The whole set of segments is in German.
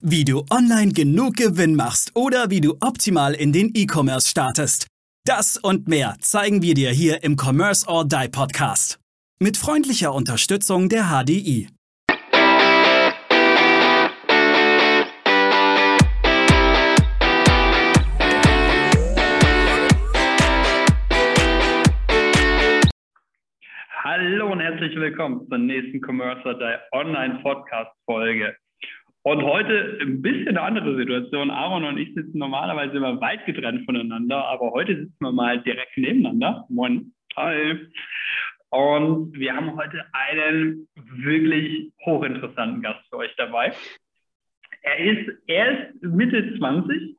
Wie du online genug Gewinn machst oder wie du optimal in den E-Commerce startest. Das und mehr zeigen wir dir hier im Commerce or Die Podcast. Mit freundlicher Unterstützung der HDI. Hallo und herzlich willkommen zur nächsten Commerce or Die Online Podcast Folge. Und heute ein bisschen eine andere Situation. Aaron und ich sitzen normalerweise immer weit getrennt voneinander, aber heute sitzen wir mal direkt nebeneinander. Moin. Hi. Und wir haben heute einen wirklich hochinteressanten Gast für euch dabei. Er ist, er ist Mitte 20,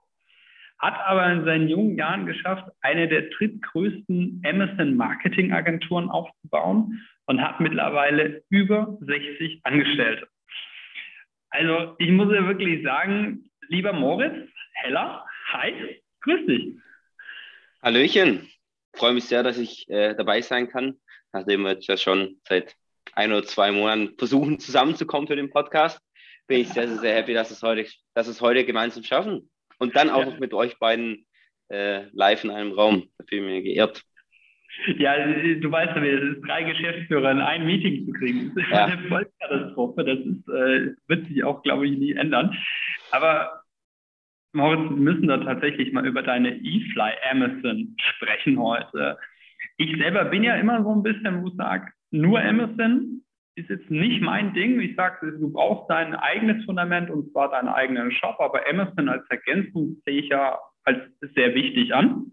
hat aber in seinen jungen Jahren geschafft, eine der drittgrößten Amazon-Marketing-Agenturen aufzubauen und hat mittlerweile über 60 Angestellte. Also ich muss ja wirklich sagen, lieber Moritz, Heller, hi, grüß dich. Hallöchen, freue mich sehr, dass ich äh, dabei sein kann, nachdem wir jetzt ja schon seit ein oder zwei Monaten versuchen zusammenzukommen für den Podcast. Bin ich sehr, sehr, sehr happy, dass es heute, dass es heute gemeinsam schaffen. Und dann auch ja. noch mit euch beiden äh, live in einem Raum. Da bin ich mir geehrt. Ja, du weißt ja, es ist drei Geschäftsführer in ein Meeting zu kriegen. Das ist ja. eine Vollkatastrophe. Das ist, äh, wird sich auch, glaube ich, nie ändern. Aber Moritz, wir müssen da tatsächlich mal über deine eFly Amazon sprechen heute. Ich selber bin ja immer so ein bisschen, wo ich sage, nur Amazon ist jetzt nicht mein Ding. Ich sage, du brauchst dein eigenes Fundament und zwar deinen eigenen Shop, aber Amazon als Ergänzung sehe ich ja als sehr wichtig an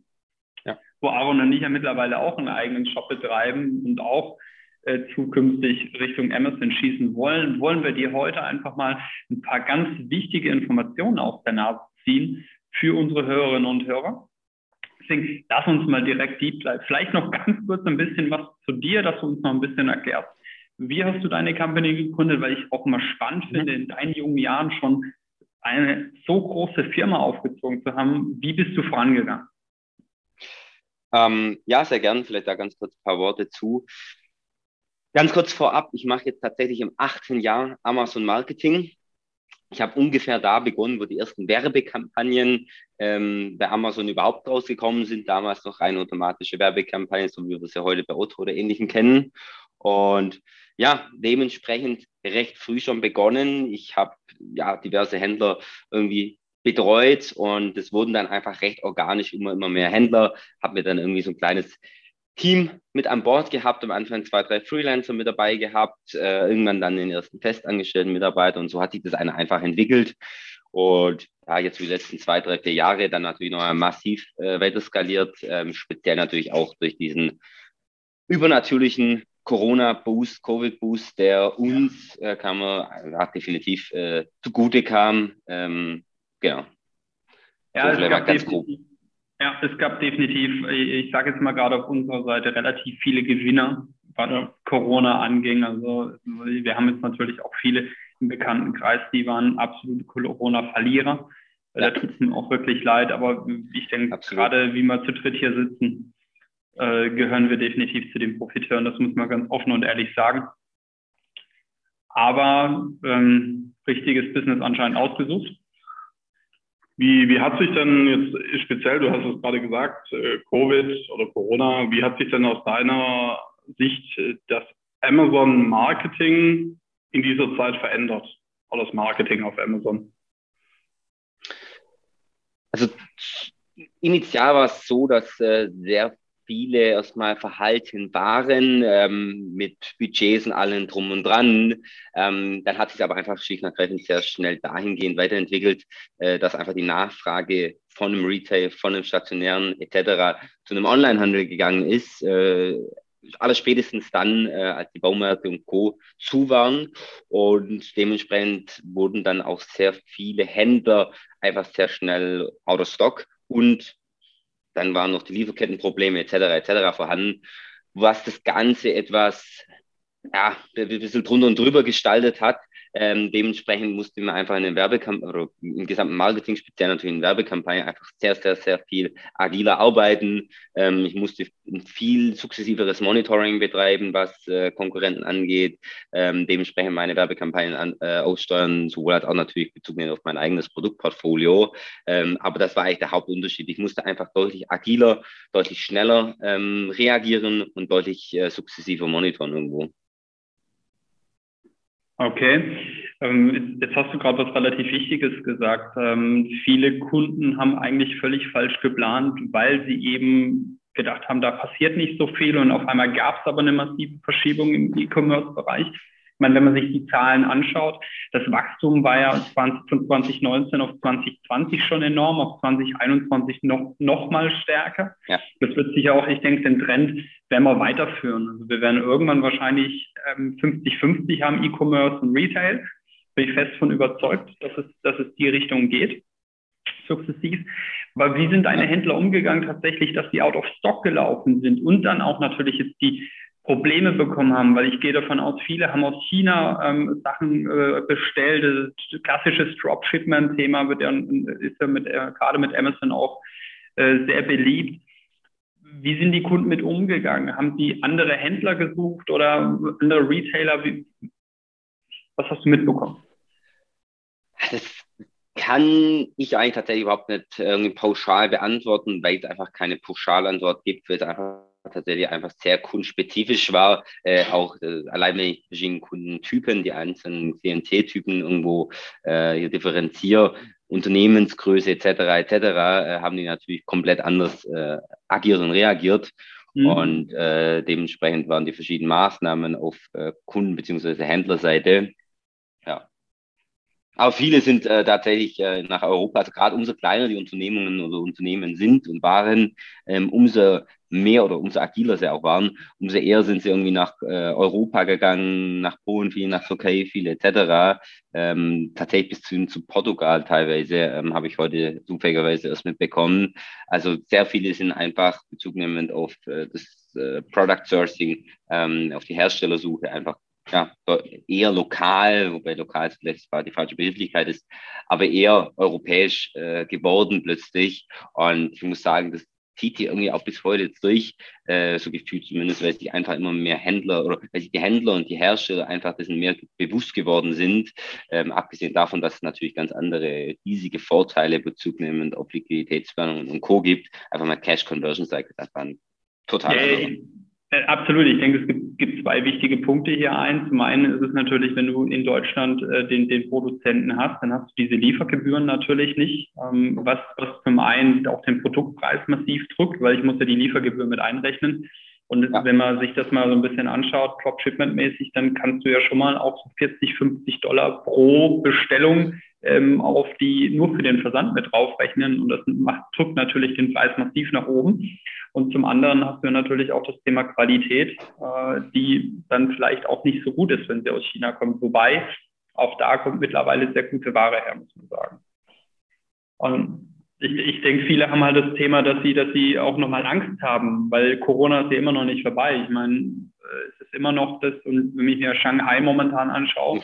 wo Aaron und ich ja mittlerweile auch einen eigenen Shop betreiben und auch äh, zukünftig Richtung Amazon schießen wollen, wollen wir dir heute einfach mal ein paar ganz wichtige Informationen aus der Nase ziehen für unsere Hörerinnen und Hörer. Deswegen lass uns mal direkt deep dive. Vielleicht noch ganz kurz ein bisschen was zu dir, dass du uns noch ein bisschen erklärst. Wie hast du deine Company gegründet? Weil ich auch immer spannend mhm. finde, in deinen jungen Jahren schon eine so große Firma aufgezogen zu haben. Wie bist du vorangegangen? Ähm, ja, sehr gern. Vielleicht da ganz kurz ein paar Worte zu. Ganz kurz vorab, ich mache jetzt tatsächlich im 18 Jahr Amazon Marketing. Ich habe ungefähr da begonnen, wo die ersten Werbekampagnen ähm, bei Amazon überhaupt rausgekommen sind. Damals noch rein automatische Werbekampagnen, so wie wir es ja heute bei Otto oder Ähnlichem kennen. Und ja, dementsprechend recht früh schon begonnen. Ich habe ja diverse Händler irgendwie betreut und es wurden dann einfach recht organisch immer, immer mehr Händler. Habe mir dann irgendwie so ein kleines Team mit an Bord gehabt, am Anfang zwei, drei Freelancer mit dabei gehabt, äh, irgendwann dann den ersten festangestellten Mitarbeiter und so hat sich das eine einfach entwickelt. Und ja, jetzt die letzten zwei, drei, vier Jahre dann natürlich noch massiv äh, weiter skaliert, ähm, speziell natürlich auch durch diesen übernatürlichen Corona-Boost, Covid-Boost, der uns, äh, kann man, ja, definitiv äh, zugute kam. Ähm, Genau. Ja, so es gab. Ja, es gab definitiv, ich sage jetzt mal gerade auf unserer Seite, relativ viele Gewinner, was Corona anging. Also wir haben jetzt natürlich auch viele im Bekanntenkreis, die waren absolute Corona-Verlierer. Ja. Da tut es mir auch wirklich leid, aber ich denke, gerade wie wir zu dritt hier sitzen, äh, gehören wir definitiv zu den Profiteuren. Das muss man ganz offen und ehrlich sagen. Aber ähm, richtiges Business anscheinend ausgesucht. Wie, wie hat sich denn jetzt speziell, du hast es gerade gesagt, äh, Covid oder Corona, wie hat sich denn aus deiner Sicht äh, das Amazon Marketing in dieser Zeit verändert? Oder das Marketing auf Amazon? Also initial war es so, dass äh, sehr viele erstmal verhalten waren ähm, mit Budgets und allem drum und dran. Ähm, dann hat sich aber einfach schlicht und ergreifend sehr schnell dahingehend weiterentwickelt, äh, dass einfach die Nachfrage von einem Retail, von einem stationären etc. zu einem Onlinehandel gegangen ist. Äh, alles spätestens dann, äh, als die Baumärkte und Co. zu waren. Und dementsprechend wurden dann auch sehr viele Händler einfach sehr schnell out of stock und dann waren noch die Lieferkettenprobleme etc. etc. vorhanden, was das Ganze etwas ja, ein bisschen drunter und drüber gestaltet hat. Ähm, dementsprechend musste man einfach in den Werbekampagne oder im gesamten Marketing, speziell natürlich in Werbekampagne, einfach sehr, sehr, sehr viel agiler arbeiten. Ähm, ich musste ein viel sukzessiveres Monitoring betreiben, was äh, Konkurrenten angeht. Ähm, dementsprechend meine Werbekampagnen an, äh, aussteuern, sowohl als auch natürlich bezogen auf mein eigenes Produktportfolio. Ähm, aber das war eigentlich der Hauptunterschied. Ich musste einfach deutlich agiler, deutlich schneller ähm, reagieren und deutlich äh, sukzessiver monitoren irgendwo. Okay, ähm, jetzt hast du gerade was relativ Wichtiges gesagt. Ähm, viele Kunden haben eigentlich völlig falsch geplant, weil sie eben gedacht haben, da passiert nicht so viel und auf einmal gab es aber eine massive Verschiebung im E-Commerce-Bereich. Ich meine, wenn man sich die Zahlen anschaut, das Wachstum war ja 20, von 2019 auf 2020 schon enorm, auf 2021 noch, noch mal stärker. Ja. Das wird sich auch, ich denke, den Trend werden wir weiterführen. Also wir werden irgendwann wahrscheinlich 50-50 ähm, haben, E-Commerce und Retail. Bin ich fest von überzeugt, dass es, dass es die Richtung geht, sukzessiv. Aber wie sind deine Händler umgegangen tatsächlich, dass die out of stock gelaufen sind und dann auch natürlich jetzt die Probleme bekommen haben, weil ich gehe davon aus, viele haben aus China ähm, Sachen äh, bestellt. Klassisches Dropshipment-Thema wird ja, ist ja mit, äh, gerade mit Amazon auch äh, sehr beliebt. Wie sind die Kunden mit umgegangen? Haben die andere Händler gesucht oder andere Retailer? Wie, was hast du mitbekommen? Das kann ich eigentlich tatsächlich überhaupt nicht irgendwie pauschal beantworten, weil es einfach keine Pauschalantwort gibt, weil es einfach tatsächlich einfach sehr kundenspezifisch war. Äh, auch äh, allein wenn ich verschiedene Kundentypen, die einzelnen CNC-Typen irgendwo äh, hier differenziere, Unternehmensgröße etc. etc. Äh, haben die natürlich komplett anders äh, agiert und reagiert. Mhm. Und äh, dementsprechend waren die verschiedenen Maßnahmen auf äh, Kunden- bzw. Händlerseite ja, aber viele sind äh, tatsächlich äh, nach Europa, also gerade umso kleiner die Unternehmungen oder Unternehmen sind und waren, ähm, umso mehr oder umso agiler sie auch waren, umso eher sind sie irgendwie nach äh, Europa gegangen, nach Polen, viele nach Türkei, viele etc. Ähm, tatsächlich bis zu, zu Portugal teilweise ähm, habe ich heute zufälligerweise erst mitbekommen. Also sehr viele sind einfach bezugnehmend auf äh, das äh, Product Sourcing, ähm, auf die Herstellersuche einfach ja, eher lokal, wobei lokal vielleicht die falsche Begrifflichkeit ist, aber eher europäisch äh, geworden plötzlich. Und ich muss sagen, das zieht hier irgendwie auch bis heute jetzt durch, äh, so gefühlt zumindest, weil sich einfach immer mehr Händler oder weil sich die Händler und die Hersteller einfach dessen mehr bewusst geworden sind. Ähm, abgesehen davon, dass es natürlich ganz andere riesige Vorteile bezugnehmend auf Liquiditätsplanung und Co. gibt. Einfach mal Cash Conversion Cycle einfach total. Yeah. Äh, absolut. Ich denke, es gibt, gibt zwei wichtige Punkte hier ein. Zum einen ist es natürlich, wenn du in Deutschland äh, den, den Produzenten hast, dann hast du diese Liefergebühren natürlich nicht, ähm, was, was zum einen auch den Produktpreis massiv drückt, weil ich muss ja die Liefergebühr mit einrechnen. Und ja. wenn man sich das mal so ein bisschen anschaut, Dropshipment-mäßig, dann kannst du ja schon mal auch 40, 50 Dollar pro Bestellung ähm, auf die nur für den Versand mit draufrechnen. Und das macht, drückt natürlich den Preis massiv nach oben. Und zum anderen hast du natürlich auch das Thema Qualität, äh, die dann vielleicht auch nicht so gut ist, wenn sie aus China kommt. Wobei auch da kommt mittlerweile sehr gute Ware her, muss man sagen. Und ich, ich denke, viele haben halt das Thema, dass sie, dass sie auch nochmal Angst haben, weil Corona ist ja immer noch nicht vorbei. Ich meine, äh, es ist immer noch das, und wenn ich mir Shanghai momentan anschaue,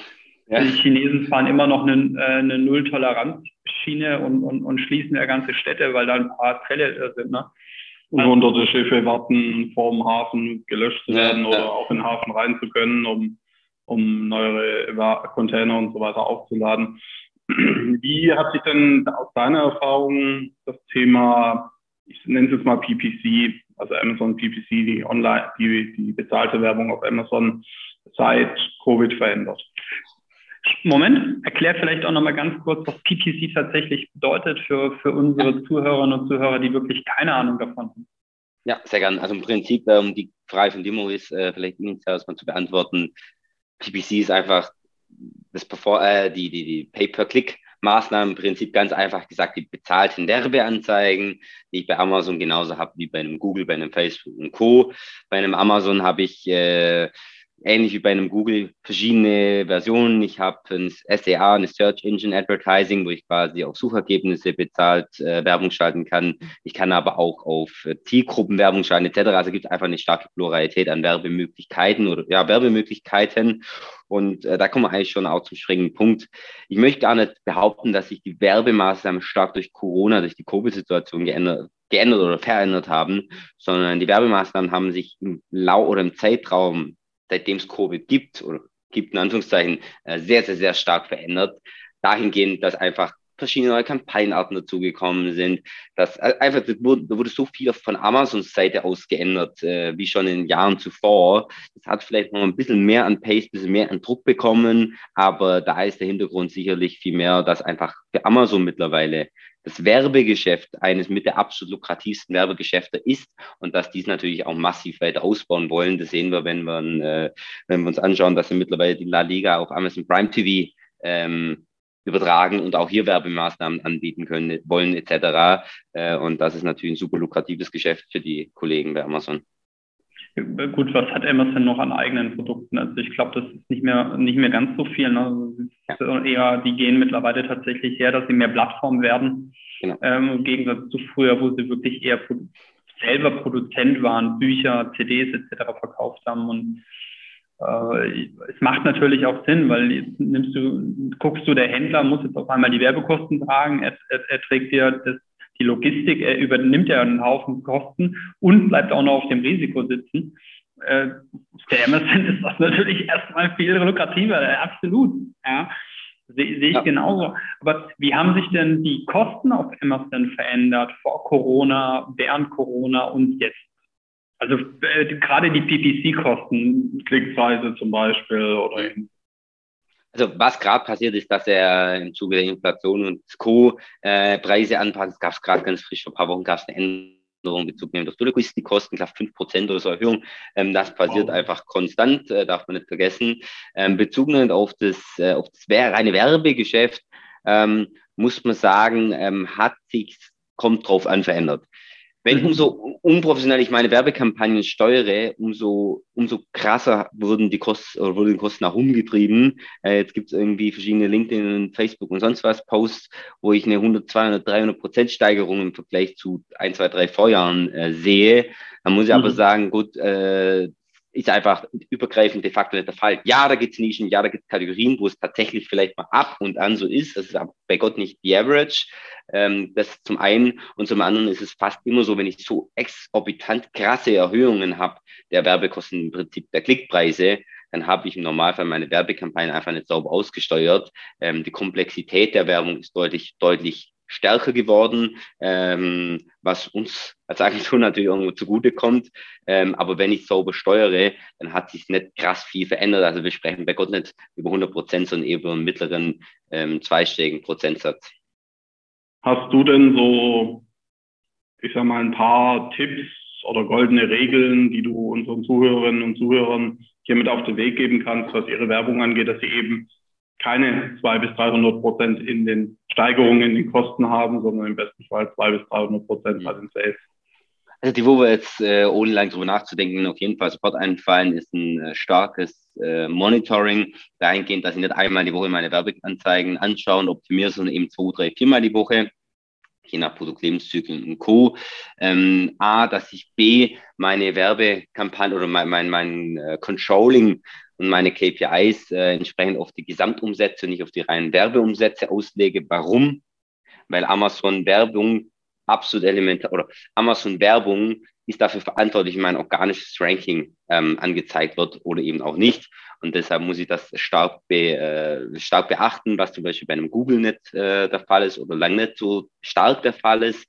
ja. die Chinesen fahren immer noch eine, äh, eine Null-Toleranz-Schiene und, und, und schließen ja ganze Städte, weil da ein paar Fälle sind. Ne? Und hunderte Schiffe warten vor dem Hafen gelöscht zu werden ja, oder auch in den Hafen rein zu können, um, um neuere Container und so weiter aufzuladen. Wie hat sich denn aus deiner Erfahrung das Thema, ich nenne es jetzt mal PPC, also Amazon PPC, die online, die, die bezahlte Werbung auf Amazon seit Covid verändert? Moment, erklär vielleicht auch nochmal ganz kurz, was PPC tatsächlich bedeutet für, für unsere Zuhörerinnen und Zuhörer, die wirklich keine Ahnung davon haben. Ja, sehr gern. Also im Prinzip, um ähm, die Frage von Dimo ist, äh, vielleicht initial erstmal zu beantworten. PPC ist einfach das äh, die, die, die Pay-per-Click-Maßnahmen, im Prinzip ganz einfach gesagt, die bezahlten Werbeanzeigen, die ich bei Amazon genauso habe wie bei einem Google, bei einem Facebook und Co. Bei einem Amazon habe ich äh, ähnlich wie bei einem Google verschiedene Versionen. Ich habe ein SEA, eine Search Engine Advertising, wo ich quasi auf Suchergebnisse bezahlt äh, Werbung schalten kann. Ich kann aber auch auf äh, Zielgruppen Werbung schalten etc. Also gibt es einfach eine starke Pluralität an Werbemöglichkeiten oder ja, Werbemöglichkeiten. Und äh, da kommen wir eigentlich schon auch zum springenden Punkt. Ich möchte gar nicht behaupten, dass sich die Werbemaßnahmen stark durch Corona, durch die Covid-Situation geändert, geändert oder verändert haben, sondern die Werbemaßnahmen haben sich im Lau oder im Zeitraum seitdem es Covid gibt, oder gibt in Anführungszeichen, äh, sehr, sehr, sehr stark verändert. Dahingehend, dass einfach verschiedene neue Kampagnenarten dazugekommen sind. Dass äh, einfach, da wurde, so viel von Amazons Seite aus geändert, äh, wie schon in Jahren zuvor. Das hat vielleicht noch ein bisschen mehr an Pace, ein bisschen mehr an Druck bekommen, aber da ist der Hintergrund sicherlich viel mehr, dass einfach für Amazon mittlerweile das Werbegeschäft eines mit der absolut lukrativsten Werbegeschäfte ist und dass dies natürlich auch massiv weiter ausbauen wollen. Das sehen wir, wenn wir, äh, wenn wir uns anschauen, dass sie mittlerweile die La Liga auf Amazon Prime TV ähm, übertragen und auch hier Werbemaßnahmen anbieten können, wollen etc. Äh, und das ist natürlich ein super lukratives Geschäft für die Kollegen bei Amazon. Gut, was hat Amazon noch an eigenen Produkten? Also ich glaube, das ist nicht mehr nicht mehr ganz so viel. Ne? Ja. Eher, die gehen mittlerweile tatsächlich her, dass sie mehr Plattform werden. Genau. Ähm, Im Gegensatz zu früher, wo sie wirklich eher produ selber Produzent waren, Bücher, CDs etc. verkauft haben. Und äh, es macht natürlich auch Sinn, weil jetzt nimmst du, guckst du, der Händler muss jetzt auf einmal die Werbekosten tragen, er, er, er trägt dir das die Logistik, er übernimmt ja einen Haufen Kosten und bleibt auch noch auf dem Risiko sitzen. Äh, der Amazon ist das natürlich erstmal viel lukrativer, äh, absolut. Ja. Sehe seh ich ja. genauso. Aber wie haben sich denn die Kosten auf Amazon verändert vor Corona, während Corona und jetzt? Also äh, gerade die PPC-Kosten. Klickpreise zum Beispiel oder eben also was gerade passiert ist, dass er im Zuge der Inflation und Co. Äh, Preise anpasst. Es gab gerade ganz frisch, vor ein paar Wochen gab es eine Änderung Bezug nehmen auf die Kosten, fünf Prozent oder so Erhöhung. Ähm, das passiert wow. einfach konstant, äh, darf man nicht vergessen. Ähm, Bezug auf das, äh, auf das reine Werbegeschäft ähm, muss man sagen, ähm, hat sich, kommt drauf an, verändert. Wenn mhm. umso unprofessionell ich meine Werbekampagnen steuere, umso, umso krasser wurden die Kosten oder wurden die Kosten nach umgetrieben. Äh, jetzt gibt es irgendwie verschiedene LinkedIn, Facebook und sonst was Posts, wo ich eine 100, 200, 300 Prozent Steigerung im Vergleich zu ein, zwei, drei Vorjahren äh, sehe. Dann muss ich mhm. aber sagen, gut, äh, ist einfach übergreifend de facto nicht der Fall. Ja, da gibt es Nischen, ja, da gibt es Kategorien, wo es tatsächlich vielleicht mal ab und an so ist. Das ist aber bei Gott nicht die Average. Ähm, das zum einen. Und zum anderen ist es fast immer so, wenn ich so exorbitant krasse Erhöhungen habe der Werbekosten im Prinzip der Klickpreise, dann habe ich im Normalfall meine Werbekampagne einfach nicht sauber ausgesteuert. Ähm, die Komplexität der Werbung ist deutlich, deutlich stärker geworden, ähm, was uns als Agentur natürlich irgendwo zugutekommt. Ähm, aber wenn ich sauber steuere, dann hat sich nicht krass viel verändert. Also wir sprechen bei Gott nicht über 100 Prozent, sondern eher über einen mittleren ähm, zweistelligen Prozentsatz. Hast du denn so, ich sag mal, ein paar Tipps oder goldene Regeln, die du unseren Zuhörerinnen und Zuhörern hier mit auf den Weg geben kannst, was ihre Werbung angeht, dass sie eben keine 200 bis 300 Prozent in den Steigerungen in den Kosten haben, sondern im besten Fall 200 bis 300 Prozent bei den Sales. Also die, wo wir jetzt äh, ohne lang drüber nachzudenken auf jeden Fall sofort einfallen, ist ein äh, starkes äh, Monitoring, dahingehend, dass ich nicht einmal die Woche meine Werbeanzeigen anschaue und optimiere, sondern eben zwei, drei, viermal die Woche je nach Produktlebenszyklen und Co. Ähm, A, dass ich B, meine Werbekampagne oder mein, mein, mein äh, Controlling und meine KPIs äh, entsprechend auf die Gesamtumsätze, nicht auf die reinen Werbeumsätze auslege. Warum? Weil Amazon Werbung absolut elementar oder Amazon Werbung ist dafür verantwortlich, mein organisches Ranking ähm, angezeigt wird oder eben auch nicht. Und deshalb muss ich das stark, be, äh, stark beachten, was zum Beispiel bei einem Google nicht äh, der Fall ist oder lang nicht so stark der Fall ist.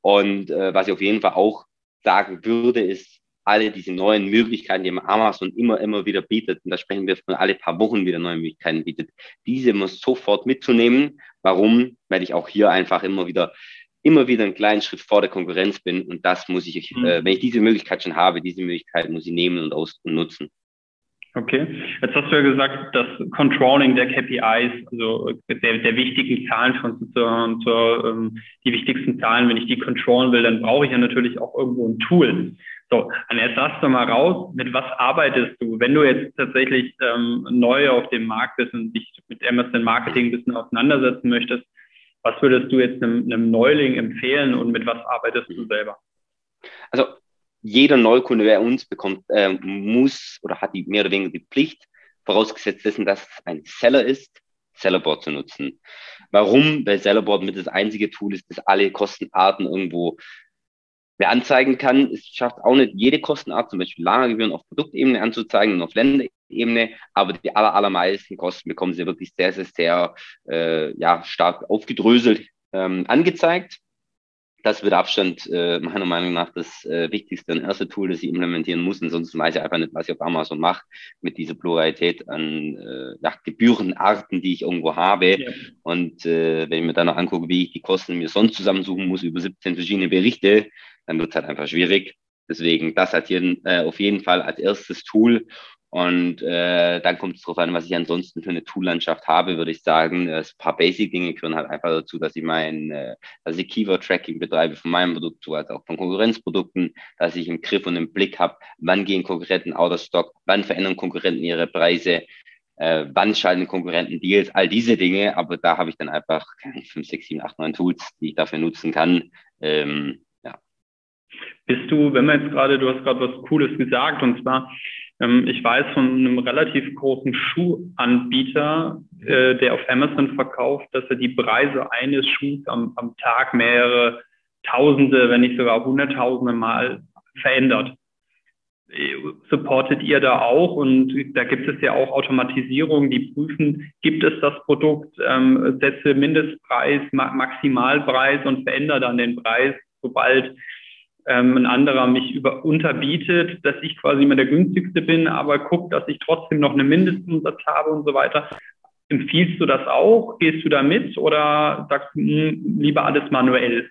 Und äh, was ich auf jeden Fall auch sagen würde, ist, alle diese neuen Möglichkeiten, die Amazon immer, immer wieder bietet, und da sprechen wir von alle paar Wochen wieder neue Möglichkeiten bietet, diese muss sofort mitzunehmen. Warum? Weil ich auch hier einfach immer wieder immer wieder einen kleinen Schritt vor der Konkurrenz bin und das muss ich, mhm. äh, wenn ich diese Möglichkeit schon habe, diese Möglichkeit muss ich nehmen und, aus und nutzen. Okay, jetzt hast du ja gesagt, das Controlling der KPIs, also der, der wichtigen Zahlen von zur, zur, ähm, die wichtigsten Zahlen, wenn ich die controllen will, dann brauche ich ja natürlich auch irgendwo ein Tool. So, jetzt sagst du mal raus, mit was arbeitest du? Wenn du jetzt tatsächlich ähm, neu auf dem Markt bist und dich mit Amazon Marketing ein bisschen auseinandersetzen möchtest, was würdest du jetzt einem, einem Neuling empfehlen und mit was arbeitest du selber? Also jeder Neukunde, wer uns bekommt, äh, muss oder hat die mehr oder weniger die Pflicht, vorausgesetzt dessen, dass es ein Seller ist, Sellerboard zu nutzen. Warum? Weil Sellerboard mit das einzige Tool ist, das alle Kostenarten irgendwo beanzeigen kann. Es schafft auch nicht jede Kostenart, zum Beispiel Lagergebühren auf Produktebene anzuzeigen und auf Länderebene, aber die aller, allermeisten Kosten bekommen sie wirklich sehr, sehr, sehr äh, ja, stark aufgedröselt ähm, angezeigt. Das wird Abstand äh, meiner Meinung nach das äh, wichtigste und erste Tool, das ich implementieren muss. Ansonsten weiß ich einfach nicht, was ich auf Amazon mache mit dieser Pluralität an äh, ja, Gebührenarten, die ich irgendwo habe. Ja. Und äh, wenn ich mir dann noch angucke, wie ich die Kosten mir sonst zusammensuchen muss über 17 verschiedene Berichte, dann wird es halt einfach schwierig. Deswegen das hat hier äh, auf jeden Fall als erstes Tool. Und äh, dann kommt es darauf an, was ich ansonsten für eine Tool-Landschaft habe, würde ich sagen. Äh, ein paar Basic-Dinge gehören halt einfach dazu, dass ich mein, äh, dass ich Keyword-Tracking betreibe von meinem Produkt, so als auch von Konkurrenzprodukten, dass ich im Griff und im Blick habe, wann gehen Konkurrenten out of stock, wann verändern Konkurrenten ihre Preise, äh, wann schalten Konkurrenten Deals, all diese Dinge. Aber da habe ich dann einfach 5, 6, 7, 8, 9 Tools, die ich dafür nutzen kann. Ähm, bist du, wenn wir jetzt gerade, du hast gerade was Cooles gesagt, und zwar, ähm, ich weiß von einem relativ großen Schuhanbieter, äh, der auf Amazon verkauft, dass er die Preise eines Schuhs am, am Tag mehrere Tausende, wenn nicht sogar Hunderttausende Mal verändert. Supportet ihr da auch? Und da gibt es ja auch Automatisierung, die prüfen, gibt es das Produkt, ähm, setze Mindestpreis, Maximalpreis und verändere dann den Preis, sobald ähm, ein anderer mich über, unterbietet, dass ich quasi immer der günstigste bin, aber guck, dass ich trotzdem noch einen Mindestumsatz habe und so weiter. Empfiehlst du das auch? Gehst du da mit oder sagst du hm, lieber alles manuell?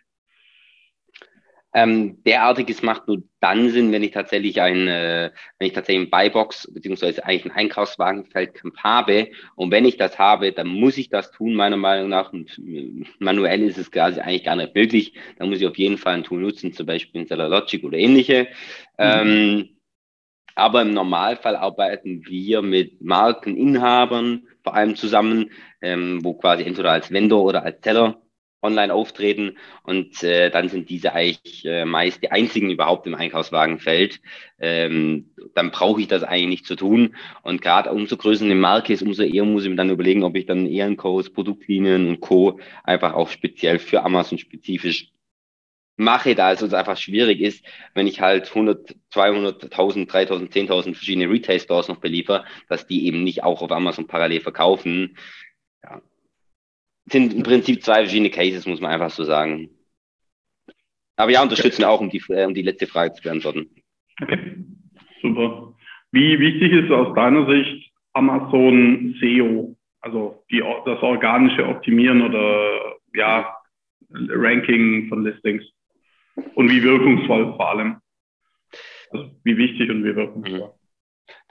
Ähm, derartiges macht nur dann Sinn, wenn ich tatsächlich ein, äh, wenn ich tatsächlich ein Buybox beziehungsweise eigentlich ein Einkaufswagenfeldcamp habe. Und wenn ich das habe, dann muss ich das tun, meiner Meinung nach. Und äh, manuell ist es quasi eigentlich gar nicht möglich. Da muss ich auf jeden Fall ein Tool nutzen, zum Beispiel ein Seller Logic oder ähnliche. Mhm. Ähm, aber im Normalfall arbeiten wir mit Markeninhabern vor allem zusammen, ähm, wo quasi entweder als Vendor oder als Seller online auftreten und äh, dann sind diese eigentlich äh, meist die einzigen überhaupt im Einkaufswagenfeld. Ähm, dann brauche ich das eigentlich nicht zu tun und gerade umso größer eine Marke ist, umso eher muss ich mir dann überlegen, ob ich dann Ehrencodes, Produktlinien und Co. einfach auch speziell für Amazon spezifisch mache, da es uns einfach schwierig ist, wenn ich halt 100, 200, 1000, 3000, 10.000 verschiedene Retail-Stores noch beliefer, dass die eben nicht auch auf Amazon parallel verkaufen. Ja, sind im Prinzip zwei verschiedene Cases, muss man einfach so sagen. Aber ja, unterstützen auch, um die, äh, um die letzte Frage zu beantworten. Okay, super. Wie wichtig ist aus deiner Sicht Amazon SEO, also die, das organische Optimieren oder ja, Ranking von Listings? Und wie wirkungsvoll vor allem? Also wie wichtig und wie wirkungsvoll? Mhm.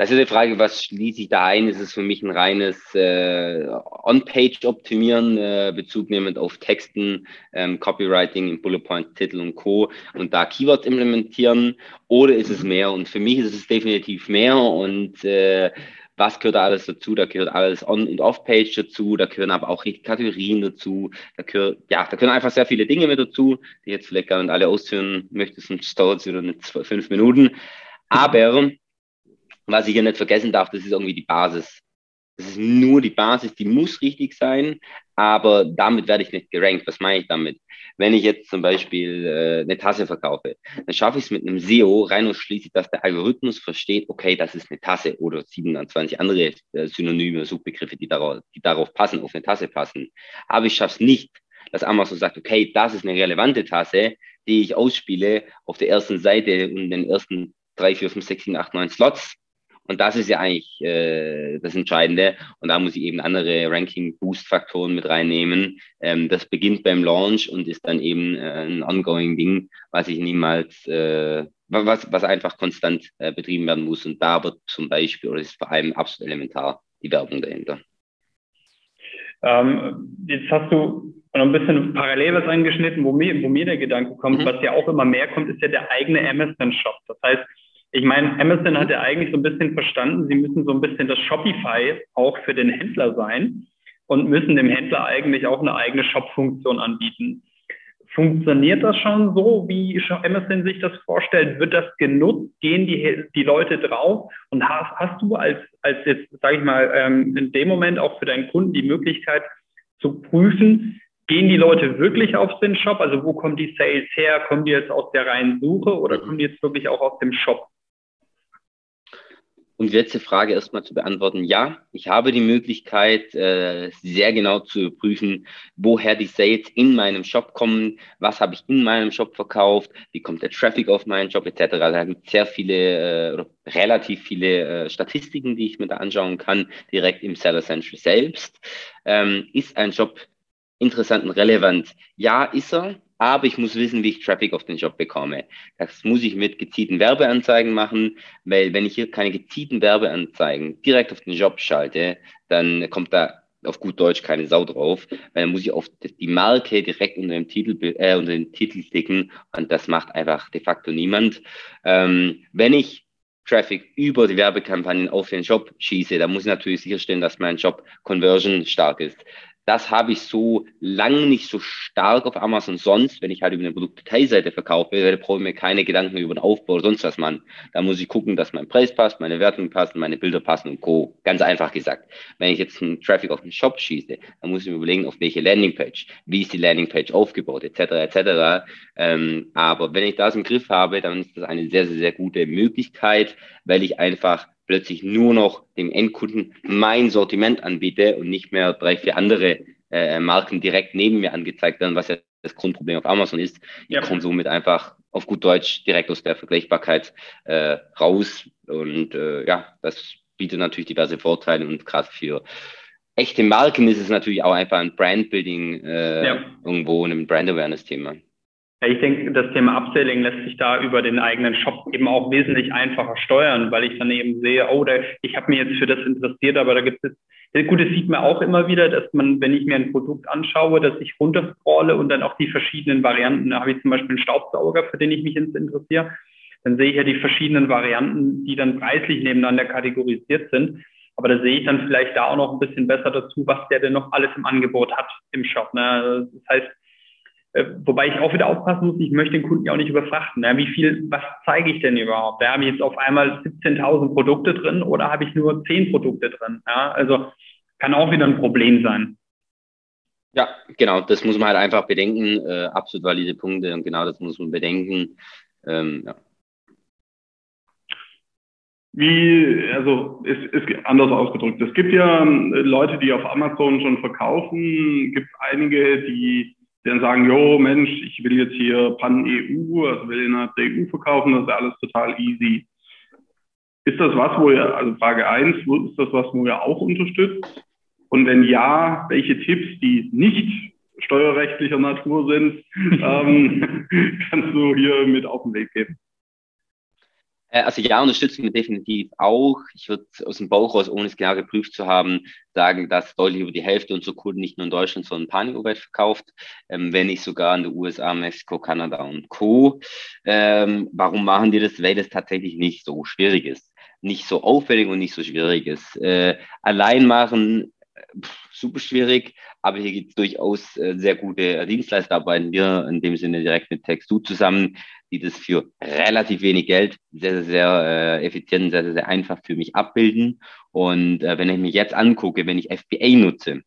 Das ist eine Frage, was schließe ich da ein? Ist es für mich ein reines äh, On-Page-Optimieren, äh, Bezug nehmend auf Texten, ähm, Copywriting, Bullet Point, Titel und Co. und da Keywords implementieren? Oder ist es mehr? Und für mich ist es definitiv mehr und äh, was gehört da alles dazu? Da gehört alles On- und Off-Page dazu, da gehören aber auch Kategorien dazu, da gehört, ja, da gehören einfach sehr viele Dinge mit dazu, die ich jetzt vielleicht gar nicht alle ausführen möchte, sonst dauert es wieder nicht fünf Minuten. Aber was ich hier nicht vergessen darf, das ist irgendwie die Basis. Das ist nur die Basis, die muss richtig sein, aber damit werde ich nicht gerankt. Was meine ich damit? Wenn ich jetzt zum Beispiel äh, eine Tasse verkaufe, dann schaffe ich es mit einem SEO rein und schließlich, dass der Algorithmus versteht, okay, das ist eine Tasse oder 27 andere äh, Synonyme, Suchbegriffe, die darauf, die darauf passen, auf eine Tasse passen. Aber ich schaffe es nicht, dass Amazon sagt, okay, das ist eine relevante Tasse, die ich ausspiele auf der ersten Seite und den ersten drei, vier, fünf, sechs, sieben, acht, neun Slots und das ist ja eigentlich äh, das Entscheidende. Und da muss ich eben andere Ranking-Boost-Faktoren mit reinnehmen. Ähm, das beginnt beim Launch und ist dann eben äh, ein ongoing Ding, was ich niemals, äh, was, was einfach konstant äh, betrieben werden muss. Und da wird zum Beispiel, oder ist vor allem absolut elementar, die Werbung dahinter. Ähm, jetzt hast du Und ein bisschen parallel was angeschnitten, wo mir, wo mir der Gedanke kommt, mhm. was ja auch immer mehr kommt, ist ja der eigene Amazon-Shop. Das heißt, ich meine, Amazon hat ja eigentlich so ein bisschen verstanden, sie müssen so ein bisschen das Shopify auch für den Händler sein und müssen dem Händler eigentlich auch eine eigene Shop-Funktion anbieten. Funktioniert das schon so, wie Amazon sich das vorstellt? Wird das genutzt? Gehen die, die Leute drauf? Und hast, hast du als, als jetzt, sage ich mal, ähm, in dem Moment auch für deinen Kunden die Möglichkeit zu prüfen, gehen die Leute wirklich auf den Shop? Also wo kommen die Sales her? Kommen die jetzt aus der reinen Suche oder kommen die jetzt wirklich auch aus dem Shop? Um die letzte Frage erstmal zu beantworten, ja, ich habe die Möglichkeit, äh, sehr genau zu prüfen, woher die Sales in meinem Shop kommen, was habe ich in meinem Shop verkauft, wie kommt der Traffic auf meinen Shop etc. Da gibt es sehr viele äh, oder relativ viele äh, Statistiken, die ich mir da anschauen kann, direkt im Seller Central selbst. Ähm, ist ein Shop interessant und relevant? Ja, ist er aber ich muss wissen, wie ich Traffic auf den Job bekomme. Das muss ich mit gezielten Werbeanzeigen machen, weil wenn ich hier keine gezielten Werbeanzeigen direkt auf den Job schalte, dann kommt da auf gut Deutsch keine Sau drauf, weil dann muss ich auf die Marke direkt unter dem Titel, äh, unter den Titel klicken und das macht einfach de facto niemand. Ähm, wenn ich Traffic über die Werbekampagnen auf den Job schieße, dann muss ich natürlich sicherstellen, dass mein Job Conversion stark ist. Das habe ich so lange nicht so stark auf Amazon sonst, wenn ich halt über eine Produktdetailseite verkaufe, brauche ich mir keine Gedanken über den Aufbau oder sonst was machen. Da muss ich gucken, dass mein Preis passt, meine Wertung passt, meine Bilder passen und Co. Ganz einfach gesagt. Wenn ich jetzt einen Traffic auf den Shop schieße, dann muss ich mir überlegen, auf welche Landingpage, wie ist die Landingpage aufgebaut, etc. etc. Ähm, aber wenn ich das im Griff habe, dann ist das eine sehr, sehr, sehr gute Möglichkeit, weil ich einfach plötzlich nur noch dem Endkunden mein Sortiment anbiete und nicht mehr drei, vier andere äh, Marken direkt neben mir angezeigt werden, was ja das Grundproblem auf Amazon ist. Ich ja. komme somit einfach auf gut Deutsch direkt aus der Vergleichbarkeit äh, raus. Und äh, ja, das bietet natürlich diverse Vorteile und gerade für echte Marken ist es natürlich auch einfach ein Brandbuilding äh, ja. irgendwo und ein Brand Awareness-Thema. Ja, ich denke, das Thema Upselling lässt sich da über den eigenen Shop eben auch wesentlich einfacher steuern, weil ich dann eben sehe, oh, da, ich habe mich jetzt für das interessiert, aber da gibt es, gut, es sieht man auch immer wieder, dass man, wenn ich mir ein Produkt anschaue, dass ich runterscrolle und dann auch die verschiedenen Varianten, da habe ich zum Beispiel einen Staubsauger, für den ich mich interessiere, dann sehe ich ja die verschiedenen Varianten, die dann preislich nebeneinander kategorisiert sind. Aber da sehe ich dann vielleicht da auch noch ein bisschen besser dazu, was der denn noch alles im Angebot hat im Shop. Ne? Das heißt, wobei ich auch wieder aufpassen muss, ich möchte den Kunden ja auch nicht überfrachten. Ja, wie viel, was zeige ich denn überhaupt? Ja, habe ich jetzt auf einmal 17.000 Produkte drin oder habe ich nur 10 Produkte drin? Ja, also kann auch wieder ein Problem sein. Ja, genau, das muss man halt einfach bedenken. Äh, absolut valide Punkte und genau das muss man bedenken. Ähm, ja. Wie, also ist, ist anders ausgedrückt. Es gibt ja ähm, Leute, die auf Amazon schon verkaufen, gibt einige, die die dann sagen, jo, Mensch, ich will jetzt hier Pan-EU, also will innerhalb der EU verkaufen, das ist alles total easy. Ist das was, wo ihr, also Frage eins, ist das was, wo ihr auch unterstützt? Und wenn ja, welche Tipps, die nicht steuerrechtlicher Natur sind, ähm, kannst du hier mit auf den Weg geben? Äh, also ja, unterstützen wir definitiv auch. Ich würde aus dem Bauch raus, ohne es genau geprüft zu haben, sagen, dass deutlich über die Hälfte unserer Kunden nicht nur in Deutschland, sondern pan verkauft, ähm, wenn nicht sogar in den USA, Mexiko, Kanada und Co. Ähm, warum machen die das? Weil es tatsächlich nicht so schwierig ist. Nicht so aufwendig und nicht so schwierig ist. Äh, allein machen, pff, super schwierig, aber hier gibt es durchaus äh, sehr gute Dienstleister, arbeiten wir in dem Sinne direkt mit Textu zusammen, die das für relativ wenig Geld sehr, sehr, sehr äh, effizient, sehr, sehr, sehr einfach für mich abbilden. Und äh, wenn ich mich jetzt angucke, wenn ich FBA nutze,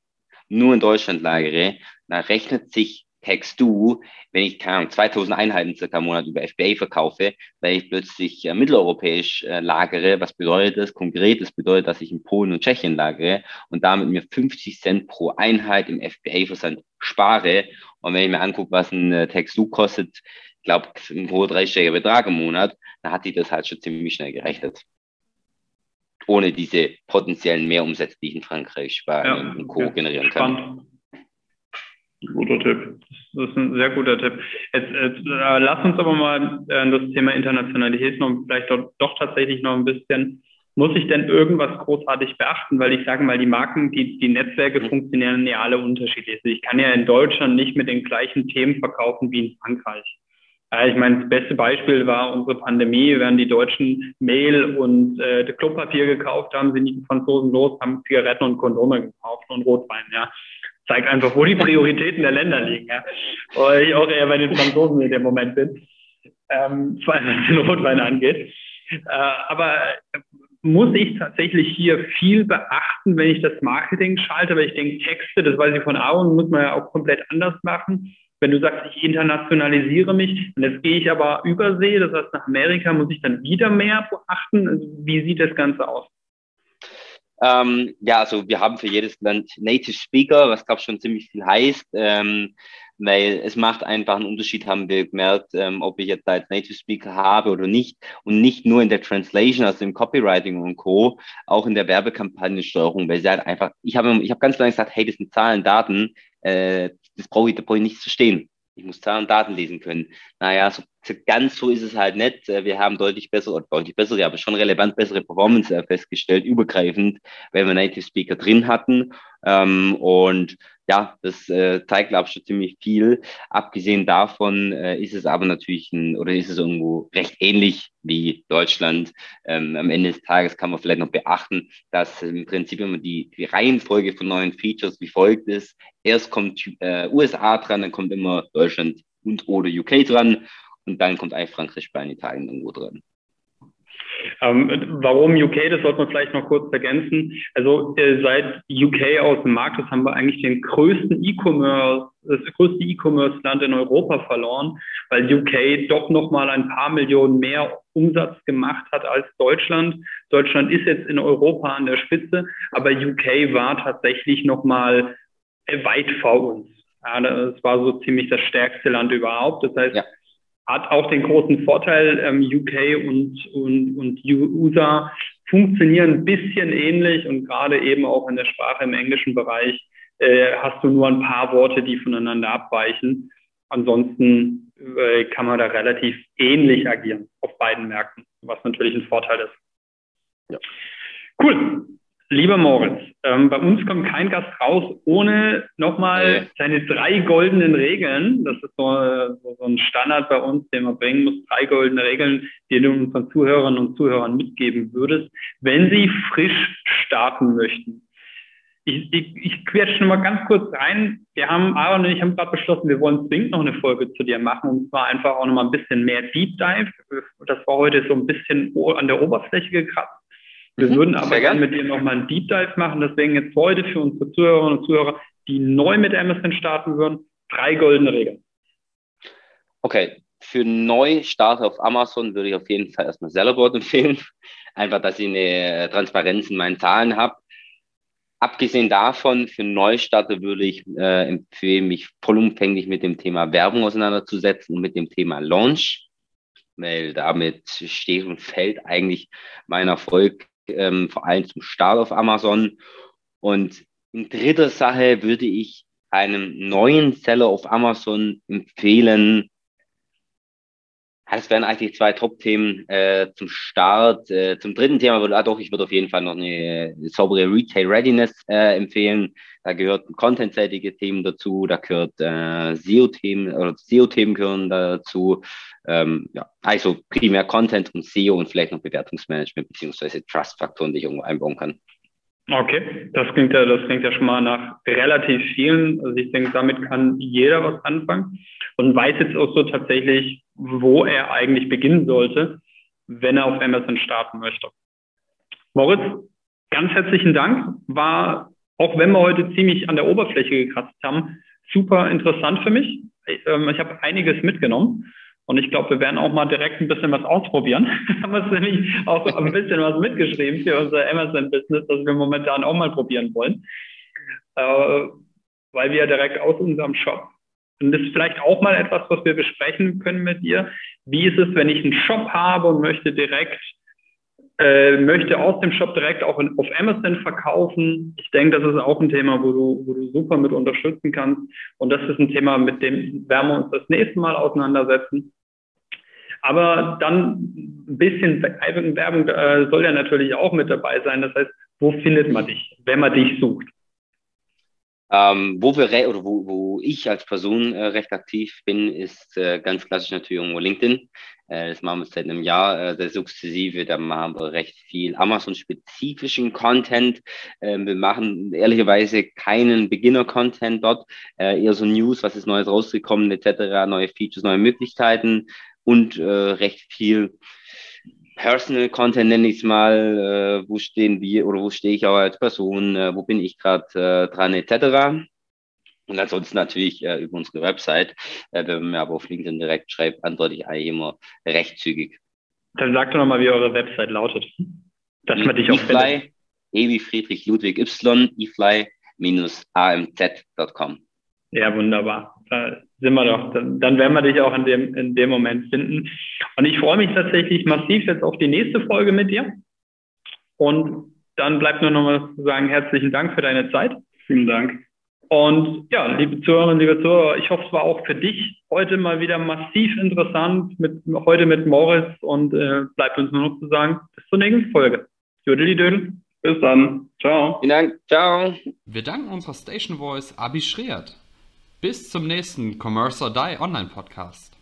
nur in Deutschland lagere, dann rechnet sich Textu, wenn ich keine Ahnung, 2000 Einheiten circa im Monat über FBA verkaufe, weil ich plötzlich äh, mitteleuropäisch äh, lagere. Was bedeutet das konkret? Das bedeutet, dass ich in Polen und Tschechien lagere und damit mir 50 Cent pro Einheit im FBA-Versand spare. Und wenn ich mir angucke, was ein äh, Textu kostet, ich glaube, ein hoher dreistelliger Betrag im Monat, dann hat sich das halt schon ziemlich schnell gerechnet. Ohne diese potenziellen Mehrumsätze, die ich in Frankreich, Spanien ja, und Co. generieren spannend. Guter Tipp. Das ist ein sehr guter Tipp. Jetzt, jetzt äh, lass uns aber mal äh, das Thema Internationalität noch vielleicht doch, doch tatsächlich noch ein bisschen muss ich denn irgendwas großartig beachten? Weil ich sage mal, die Marken, die, die Netzwerke funktionieren ja alle unterschiedlich. Ich kann ja in Deutschland nicht mit den gleichen Themen verkaufen wie in Frankreich. Ich meine, das beste Beispiel war unsere Pandemie, während die Deutschen Mehl und äh, Klopapier gekauft haben, sind die Franzosen los, haben Zigaretten und Kondome gekauft und Rotwein, ja. Zeigt einfach, wo die Prioritäten der Länder liegen, ja. Weil ich auch eher bei den Franzosen in dem Moment bin, ähm, was den Rotwein angeht. Äh, aber muss ich tatsächlich hier viel beachten, wenn ich das Marketing schalte, weil ich denke, Texte, das weiß ich von Aaron, muss man ja auch komplett anders machen. Wenn du sagst, ich internationalisiere mich, und jetzt gehe ich aber übersee, das heißt nach Amerika, muss ich dann wieder mehr beachten. Also wie sieht das Ganze aus? Ähm, ja, also wir haben für jedes Land Native Speaker, was glaube ich schon ziemlich viel heißt. Ähm, weil es macht einfach einen Unterschied, haben wir gemerkt, ähm, ob ich jetzt als Native Speaker habe oder nicht. Und nicht nur in der Translation, also im Copywriting und Co., auch in der Werbekampagnensteuerung, weil sie halt einfach, ich habe ich hab ganz lange gesagt, hey, das sind Zahlen, Daten, äh, das brauche ich, da brauche ich nicht zu stehen. Ich muss Zahlen und Daten lesen können. Naja, so, ganz so ist es halt nicht. Äh, wir haben deutlich bessere, deutlich bessere, aber schon relevant bessere Performance äh, festgestellt, übergreifend, weil wir Native Speaker drin hatten. Ähm, und ja, das äh, zeigt, glaube ich, schon ziemlich viel. Abgesehen davon ist es aber natürlich ein, oder ist es irgendwo recht ähnlich wie Deutschland. Ähm, am Ende des Tages kann man vielleicht noch beachten, dass im Prinzip immer die, die Reihenfolge von neuen Features wie folgt ist. Erst kommt äh, USA dran, dann kommt immer Deutschland und oder UK dran und dann kommt eigentlich Frankreich, Spanien, Italien irgendwo dran. Ähm, warum UK, das sollte man vielleicht noch kurz ergänzen. Also äh, seit UK aus dem Markt ist, haben wir eigentlich den größten E-Commerce, das größte E-Commerce-Land in Europa verloren, weil UK doch nochmal ein paar Millionen mehr Umsatz gemacht hat als Deutschland. Deutschland ist jetzt in Europa an der Spitze, aber UK war tatsächlich nochmal weit vor uns. Ja, das war so ziemlich das stärkste Land überhaupt. Das heißt, ja hat auch den großen Vorteil, ähm, UK und, und, und USA funktionieren ein bisschen ähnlich und gerade eben auch in der Sprache im englischen Bereich äh, hast du nur ein paar Worte, die voneinander abweichen. Ansonsten äh, kann man da relativ ähnlich agieren auf beiden Märkten, was natürlich ein Vorteil ist. Ja. Cool. Lieber Moritz, ähm, bei uns kommt kein Gast raus, ohne nochmal seine drei goldenen Regeln. Das ist so, so, ein Standard bei uns, den man bringen muss. Drei goldene Regeln, die du unseren Zuhörerinnen und Zuhörern mitgeben würdest, wenn sie frisch starten möchten. Ich, ich, ich quetsche mal ganz kurz rein. Wir haben, Aaron und ich haben gerade beschlossen, wir wollen zwingend noch eine Folge zu dir machen und zwar einfach auch nochmal ein bisschen mehr Deep Dive. Das war heute so ein bisschen an der Oberfläche gekratzt. Wir mhm, würden aber gerne mit dir nochmal einen Deep Dive machen. Deswegen jetzt heute für unsere Zuhörerinnen und Zuhörer, die neu mit Amazon starten würden, drei goldene Regeln. Okay, für Neustarter auf Amazon würde ich auf jeden Fall erstmal Sellerboard empfehlen. Einfach, dass ich eine Transparenz in meinen Zahlen habe. Abgesehen davon, für Neustarter würde ich äh, empfehlen, mich vollumfänglich mit dem Thema Werbung auseinanderzusetzen und mit dem Thema Launch, weil damit steht und fällt eigentlich mein Erfolg ähm, vor allem zum Start auf Amazon. Und in dritter Sache würde ich einem neuen Seller auf Amazon empfehlen, das wären eigentlich zwei Top-Themen äh, zum Start. Äh, zum dritten Thema würde ah, doch, ich würde auf jeden Fall noch eine, eine saubere Retail Readiness äh, empfehlen. Da gehört contentseitige Themen dazu, da gehört äh, SEO-Themen oder SEO-Themen gehören dazu. Ähm, ja, also primär Content und SEO und vielleicht noch Bewertungsmanagement beziehungsweise Trust-Faktoren, die ich irgendwo einbauen kann. Okay, das klingt ja, das klingt ja schon mal nach relativ vielen. Also ich denke, damit kann jeder was anfangen und weiß jetzt auch so tatsächlich, wo er eigentlich beginnen sollte, wenn er auf Amazon starten möchte. Moritz, ganz herzlichen Dank. War, auch wenn wir heute ziemlich an der Oberfläche gekratzt haben, super interessant für mich. Ähm, ich habe einiges mitgenommen. Und ich glaube, wir werden auch mal direkt ein bisschen was ausprobieren. haben uns nämlich auch ein bisschen was mitgeschrieben für unser Amazon-Business, das wir momentan auch mal probieren wollen. Äh, weil wir direkt aus unserem Shop, und das ist vielleicht auch mal etwas, was wir besprechen können mit dir. Wie ist es, wenn ich einen Shop habe und möchte direkt, äh, möchte aus dem Shop direkt auch in, auf Amazon verkaufen? Ich denke, das ist auch ein Thema, wo du, wo du super mit unterstützen kannst. Und das ist ein Thema, mit dem werden wir uns das nächste Mal auseinandersetzen. Aber dann ein bisschen Werbung äh, soll ja natürlich auch mit dabei sein. Das heißt, wo findet man dich, wenn man dich sucht? Ähm, wo wir oder wo, wo ich als Person äh, recht aktiv bin, ist äh, ganz klassisch natürlich irgendwo LinkedIn. Äh, das machen wir seit einem Jahr äh, sehr sukzessive. Da machen wir recht viel Amazon-spezifischen Content. Ähm, wir machen ehrlicherweise keinen Beginner-Content dort, äh, eher so News, was ist Neues rausgekommen, etc., neue Features, neue Möglichkeiten und äh, recht viel Personal Content nenne ich es mal, äh, wo stehen wir oder wo stehe ich auch als Person, äh, wo bin ich gerade äh, dran etc. Und ansonsten natürlich äh, über unsere Website. Äh, wenn man mir aber auf LinkedIn direkt schreibt, antworte ich eigentlich immer recht zügig. Dann sag doch nochmal, wie eure Website lautet. Dass man dich auch findet. Ewi Friedrich Ludwig Y, efly-amz.com. Ja, wunderbar. Da sind wir doch. Dann, dann werden wir dich auch in dem, in dem Moment finden. Und ich freue mich tatsächlich massiv jetzt auf die nächste Folge mit dir. Und dann bleibt nur noch mal zu sagen, herzlichen Dank für deine Zeit. Vielen Dank. Und ja, liebe Zuhörerinnen, liebe Zuhörer, ich hoffe, es war auch für dich heute mal wieder massiv interessant, mit, heute mit Moritz und äh, bleibt uns nur noch zu sagen, bis zur nächsten Folge. Dödel. Bis dann. Ciao. Vielen Dank. Ciao. Wir danken unserer Station Voice Abi Schreert. Bis zum nächsten Commerce or Die Online Podcast.